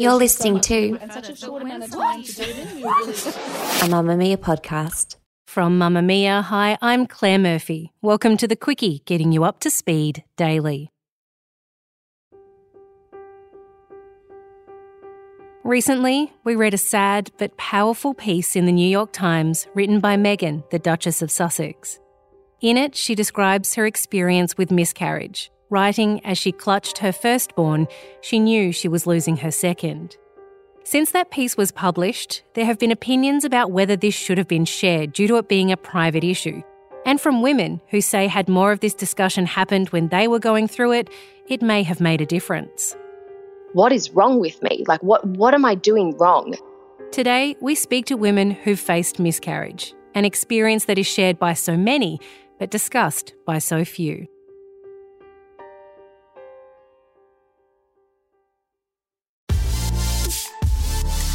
You're listening to a Mamamia podcast. From Mamamia, hi, I'm Claire Murphy. Welcome to the Quicky, getting you up to speed daily. Recently, we read a sad but powerful piece in the New York Times written by Meghan, the Duchess of Sussex. In it, she describes her experience with miscarriage, writing as she clutched her firstborn, she knew she was losing her second. Since that piece was published, there have been opinions about whether this should have been shared due to it being a private issue. And from women who say had more of this discussion happened when they were going through it, it may have made a difference. What is wrong with me? Like, what, what am I doing wrong? Today, we speak to women who've faced miscarriage, an experience that is shared by so many but discussed by so few.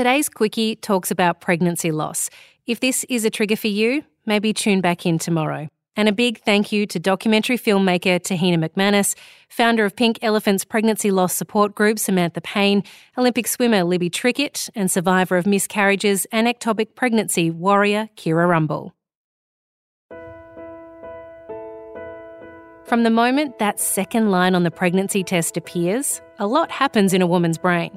Today's Quicky talks about pregnancy loss. If this is a trigger for you, maybe tune back in tomorrow. And a big thank you to documentary filmmaker Tahyna McManus, founder of Pink Elephants pregnancy loss support group Samantha Payne, Olympic swimmer Libby Trickett, and survivor of miscarriages and ectopic pregnancy warrior Keira Rumble. From the moment that second line on the pregnancy test appears, a lot happens in a woman's brain.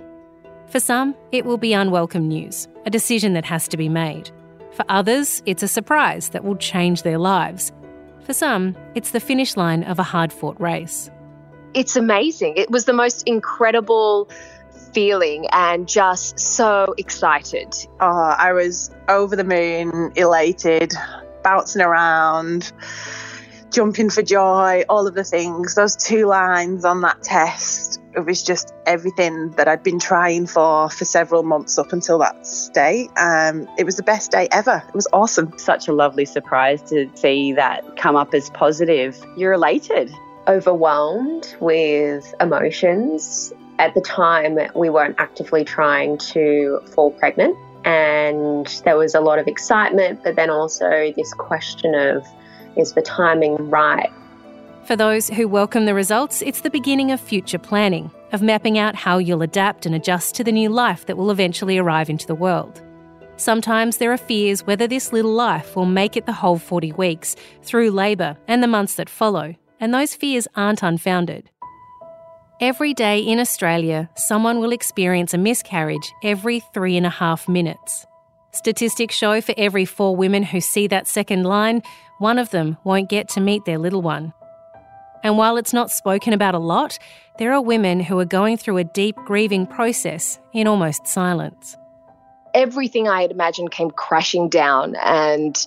For some, it will be unwelcome news, a decision that has to be made. For others, it's a surprise that will change their lives. For some, it's the finish line of a hard fought race. It's amazing. It was the most incredible feeling and just so excited. Oh, I was over the moon, elated, bouncing around, jumping for joy, all of the things. Those two lines on that test, it was just everything that I'd been trying for for several months up until that day. Um, it was the best day ever. It was awesome. Such a lovely surprise to see that come up as positive. You're elated. Overwhelmed with emotions. At the time, we weren't actively trying to fall pregnant, and there was a lot of excitement, but then also this question of is the timing right? For those who welcome the results, it's the beginning of future planning, of mapping out how you'll adapt and adjust to the new life that will eventually arrive into the world. Sometimes there are fears whether this little life will make it the whole 40 weeks, through labour and the months that follow, and those fears aren't unfounded. Every day in Australia, someone will experience a miscarriage every three and a half minutes. Statistics show for every four women who see that second line, one of them won't get to meet their little one. And while it's not spoken about a lot, there are women who are going through a deep grieving process in almost silence. Everything I had imagined came crashing down, and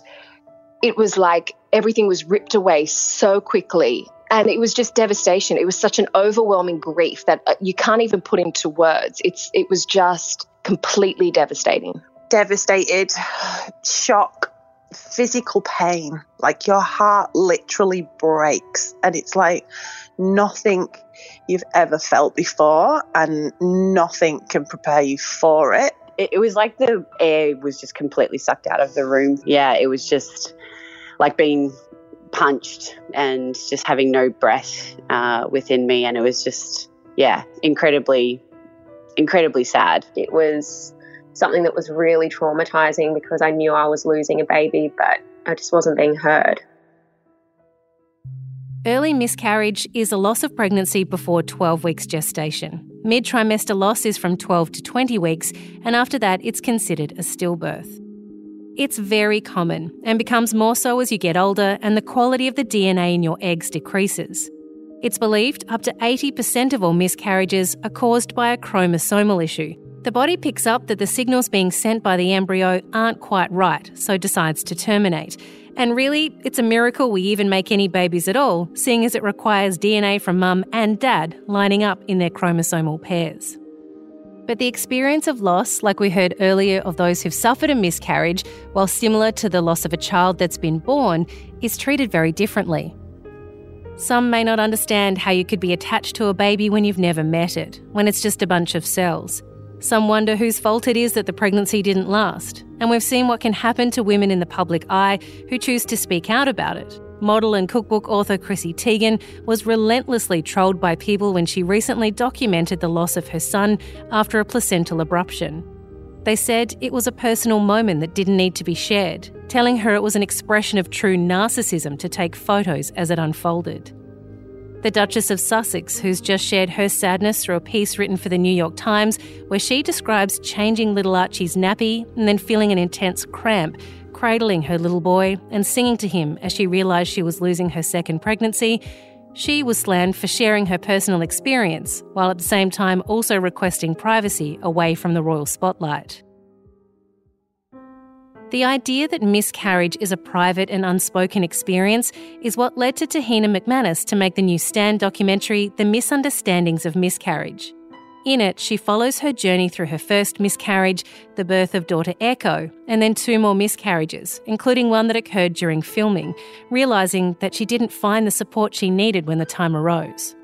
it was like everything was ripped away so quickly. And it was just devastation. It was such an overwhelming grief that uh, you can't even put into words. It's it was just completely devastating. Devastated, shock, physical pain. Like your heart literally breaks, and it's like nothing you've ever felt before, and nothing can prepare you for it. It, it was like the air was just completely sucked out of the room. Yeah, it was just like being punched and just having no breath uh, within me, and it was just yeah, incredibly, incredibly sad. It was something that was really traumatizing because I knew I was losing a baby, but I just wasn't being heard. Early miscarriage is a loss of pregnancy before 12 weeks gestation. Mid trimester loss is from 12 to 20 weeks, and after that, it's considered a stillbirth. It's very common and becomes more so as you get older and the quality of the DNA in your eggs decreases. It's believed up to 80% of all miscarriages are caused by a chromosomal issue. The body picks up that the signals being sent by the embryo aren't quite right, so decides to terminate. And really, it's a miracle we even make any babies at all, seeing as it requires DNA from mum and dad lining up in their chromosomal pairs. But the experience of loss, like we heard earlier of those who've suffered a miscarriage, while similar to the loss of a child that's been born, is treated very differently. Some may not understand how you could be attached to a baby when you've never met it, when it's just a bunch of cells. Some wonder whose fault it is that the pregnancy didn't last, and we've seen what can happen to women in the public eye who choose to speak out about it. Model and cookbook author Chrissy Teigen was relentlessly trolled by people when she recently documented the loss of her son after a placental abruption. They said it was a personal moment that didn't need to be shared, telling her it was an expression of true narcissism to take photos as it unfolded. The Duchess of Sussex, who's just shared her sadness through a piece written for the New York Times, where she describes changing little Archie's nappy and then feeling an intense cramp, cradling her little boy and singing to him as she realised she was losing her second pregnancy. She was slammed for sharing her personal experience, while at the same time also requesting privacy away from the royal spotlight. The idea that miscarriage is a private and unspoken experience is what led to Tahyna McManus to make the new Stan documentary, The Misunderstandings of Miscarriage. In it, she follows her journey through her first miscarriage, the birth of daughter Echo, and then two more miscarriages, including one that occurred during filming, realising that she didn't find the support she needed when the time arose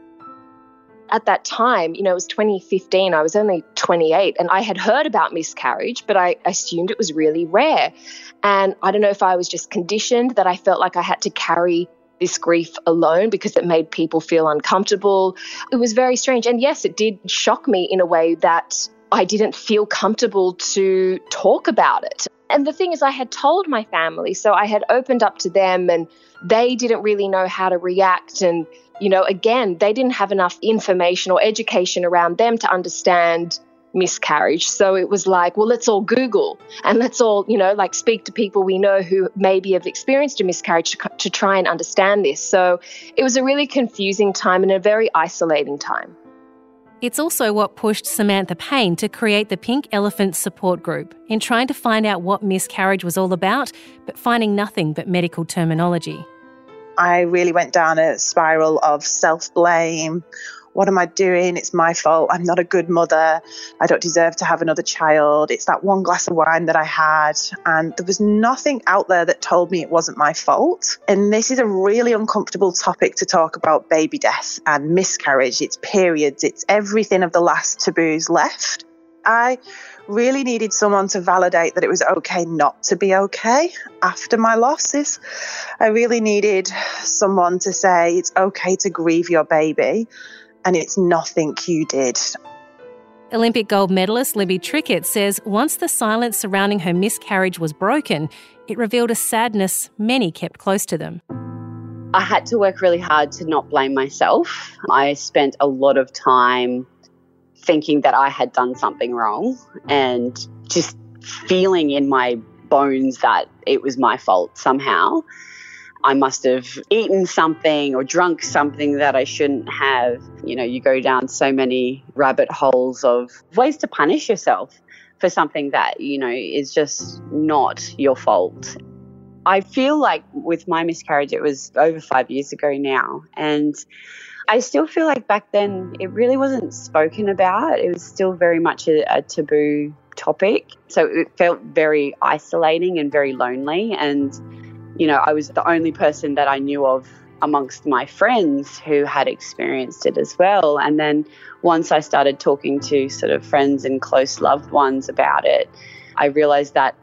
at that time, you know, it was 2015, I was only 28, and I had heard about miscarriage, but I assumed it was really rare. And I don't know if I was just conditioned that I felt like I had to carry this grief alone because it made people feel uncomfortable. It was very strange. And yes, it did shock me in a way that I didn't feel comfortable to talk about it. And the thing is, I had told my family, so I had opened up to them, and they didn't really know how to react. And you know, again, they didn't have enough information or education around them to understand miscarriage. So it was like, well, let's all Google and let's all, you know, like speak to people we know who maybe have experienced a miscarriage to, to try and understand this. So it was a really confusing time and a very isolating time. It's also what pushed Samantha Payne to create the Pink Elephant Support Group in trying to find out what miscarriage was all about, but finding nothing but medical terminology. I really went down a spiral of self blame. What am I doing? It's my fault. I'm not a good mother. I don't deserve to have another child. It's that one glass of wine that I had. And there was nothing out there that told me it wasn't my fault. And this is a really uncomfortable topic to talk about baby death and miscarriage. It's periods, it's everything of the last taboos left. I really needed someone to validate that it was okay not to be okay after my losses. I really needed someone to say it's okay to grieve your baby and it's nothing you did. Olympic gold medalist Libby Trickett says once the silence surrounding her miscarriage was broken, it revealed a sadness many kept close to them. I had to work really hard to not blame myself. I spent a lot of time thinking that I had done something wrong and just feeling in my bones that it was my fault somehow. I must have eaten something or drunk something that I shouldn't have. You know, you go down so many rabbit holes of ways to punish yourself for something that, you know, is just not your fault. I feel like with my miscarriage, it was over five years ago now. And I still feel like back then it really wasn't spoken about. It was still very much a, a taboo topic. So it felt very isolating and very lonely. And, you know, I was the only person that I knew of amongst my friends who had experienced it as well. And then once I started talking to sort of friends and close loved ones about it, I realized that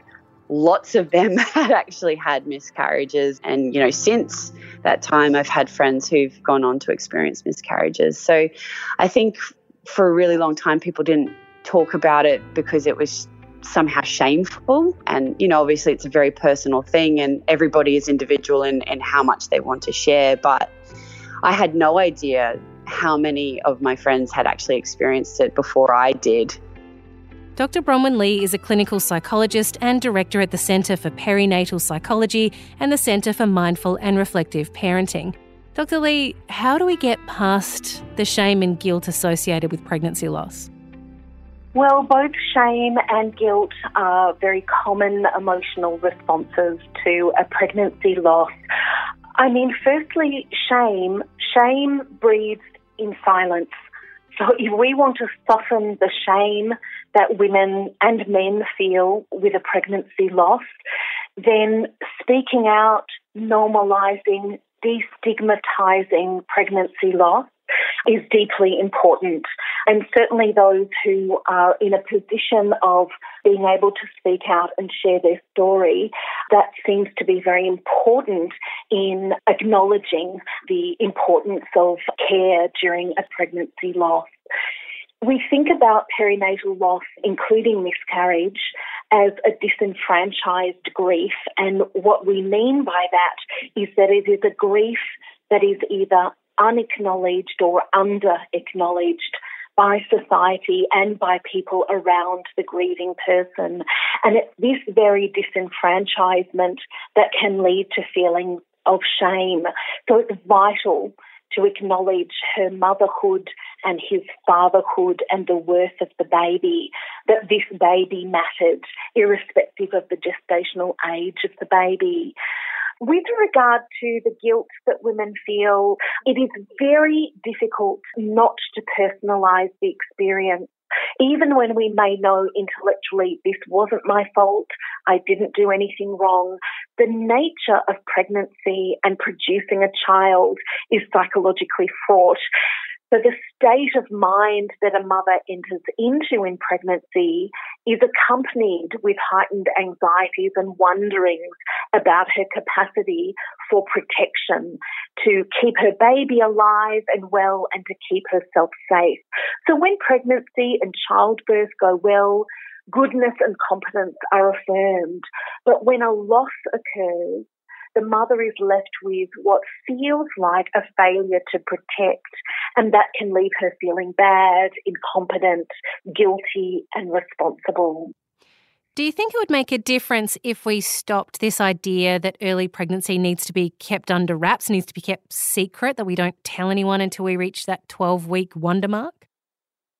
lots of them had actually had miscarriages. And, you know, since that time, I've had friends who've gone on to experience miscarriages. So I think for a really long time, people didn't talk about it because it was somehow shameful. And, you know, obviously it's a very personal thing and everybody is individual in, in how much they want to share. But I had no idea how many of my friends had actually experienced it before I did. Dr. Bronwyn Leigh is a clinical psychologist and director at the Centre for Perinatal Psychology and the Centre for Mindful and Reflective Parenting. Dr. Leigh, how do we get past the shame and guilt associated with pregnancy loss? Well, both shame and guilt are very common emotional responses to a pregnancy loss. I mean, firstly, shame. Shame breeds in silence. So if we want to soften the shame that women and men feel with a pregnancy loss, then speaking out, normalizing, destigmatizing pregnancy loss is deeply important. And certainly those who are in a position of being able to speak out and share their story, that seems to be very important in acknowledging the importance of care during a pregnancy loss. We think about perinatal loss, including miscarriage, as a disenfranchised grief. And what we mean by that is that it is a grief that is either unacknowledged or under acknowledged by society and by people around the grieving person. And it's this very disenfranchisement that can lead to feelings of shame. So it's vital to acknowledge her motherhood and his fatherhood and the worth of the baby, that this baby mattered, irrespective of the gestational age of the baby. With regard to the guilt that women feel, it is very difficult not to personalise the experience. Even when we may know intellectually this wasn't my fault, I didn't do anything wrong, the nature of pregnancy and producing a child is psychologically fraught. So the state of mind that a mother enters into in pregnancy is accompanied with heightened anxieties and wonderings about her capacity for protection, to keep her baby alive and well and to keep herself safe. So when pregnancy and childbirth go well, goodness and competence are affirmed. But when a loss occurs, the mother is left with what feels like a failure to protect, and that can leave her feeling bad, incompetent, guilty, and responsible. Do you think it would make a difference if we stopped this idea that early pregnancy needs to be kept under wraps, needs to be kept secret, that we don't tell anyone until we reach that 12 week wonder mark?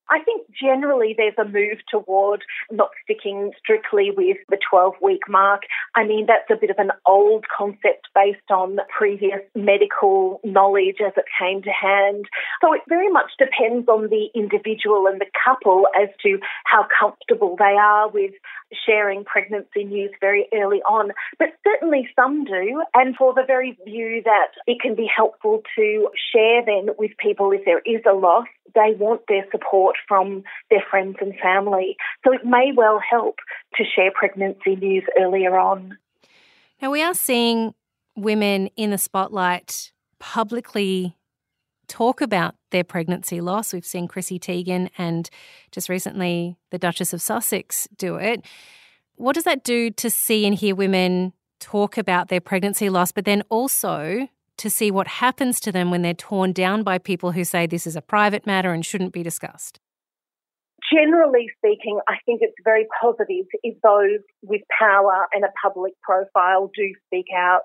I think generally there's a move toward not sticking strictly with the 12 week mark. I mean, that's a bit of an old concept based on previous medical knowledge as it came to hand. So it very much depends on the individual and the couple as to how comfortable they are with sharing pregnancy news very early on. But certainly some do, and for the very view that it can be helpful to share then with people if there is a loss they want their support from their friends and family. So it may well help to share pregnancy news earlier on. Now, we are seeing women in the spotlight publicly talk about their pregnancy loss. We've seen Chrissy Teigen and just recently the Duchess of Sussex do it. What does that do to see and hear women talk about their pregnancy loss, but then also to see what happens to them when they're torn down by people who say this is a private matter and shouldn't be discussed? Generally speaking, I think it's very positive if those with power and a public profile do speak out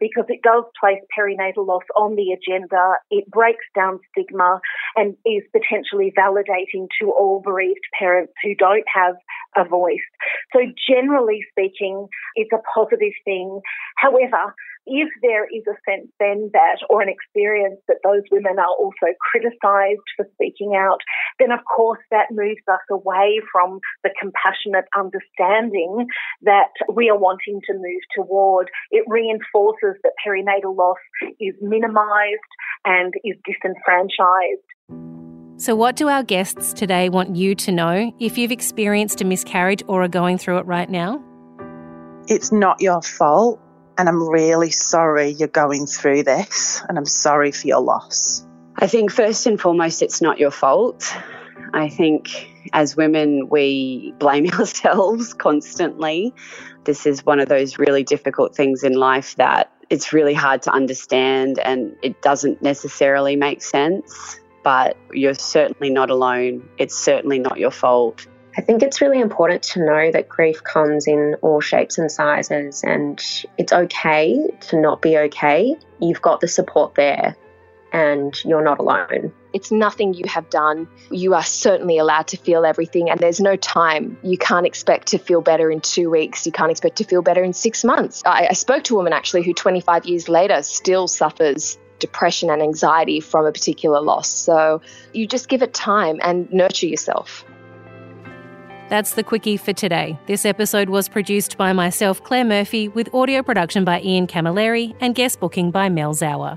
because it does place perinatal loss on the agenda. It breaks down stigma and is potentially validating to all bereaved parents who don't have a voice. So generally speaking, it's a positive thing. However, if there is a sense then that, or an experience that those women are also criticised for speaking out, then of course that moves us away from the compassionate understanding that we are wanting to move toward. It reinforces that perinatal loss is minimised and is disenfranchised. So, what do our guests today want you to know if you've experienced a miscarriage or are going through it right now? It's not your fault and I'm really sorry you're going through this, and I'm sorry for your loss. I think first and foremost, it's not your fault. I think As women, we blame ourselves constantly. This is one of those really difficult things in life that it's really hard to understand and it doesn't necessarily make sense, but you're certainly not alone. It's certainly not your fault. I think it's really important to know that grief comes in all shapes and sizes, and it's okay to not be okay. You've got the support there, and you're not alone. It's nothing you have done. You are certainly allowed to feel everything, and there's no time. You can't expect to feel better in two weeks. You can't expect to feel better in six months. I, I spoke to a woman actually who 25 years later still suffers depression and anxiety from a particular loss. So you just give it time and nurture yourself. That's the Quicky for today. This episode was produced by myself, Claire Murphy, with audio production by Ia Camilleri and guest booking by Mel Sauer.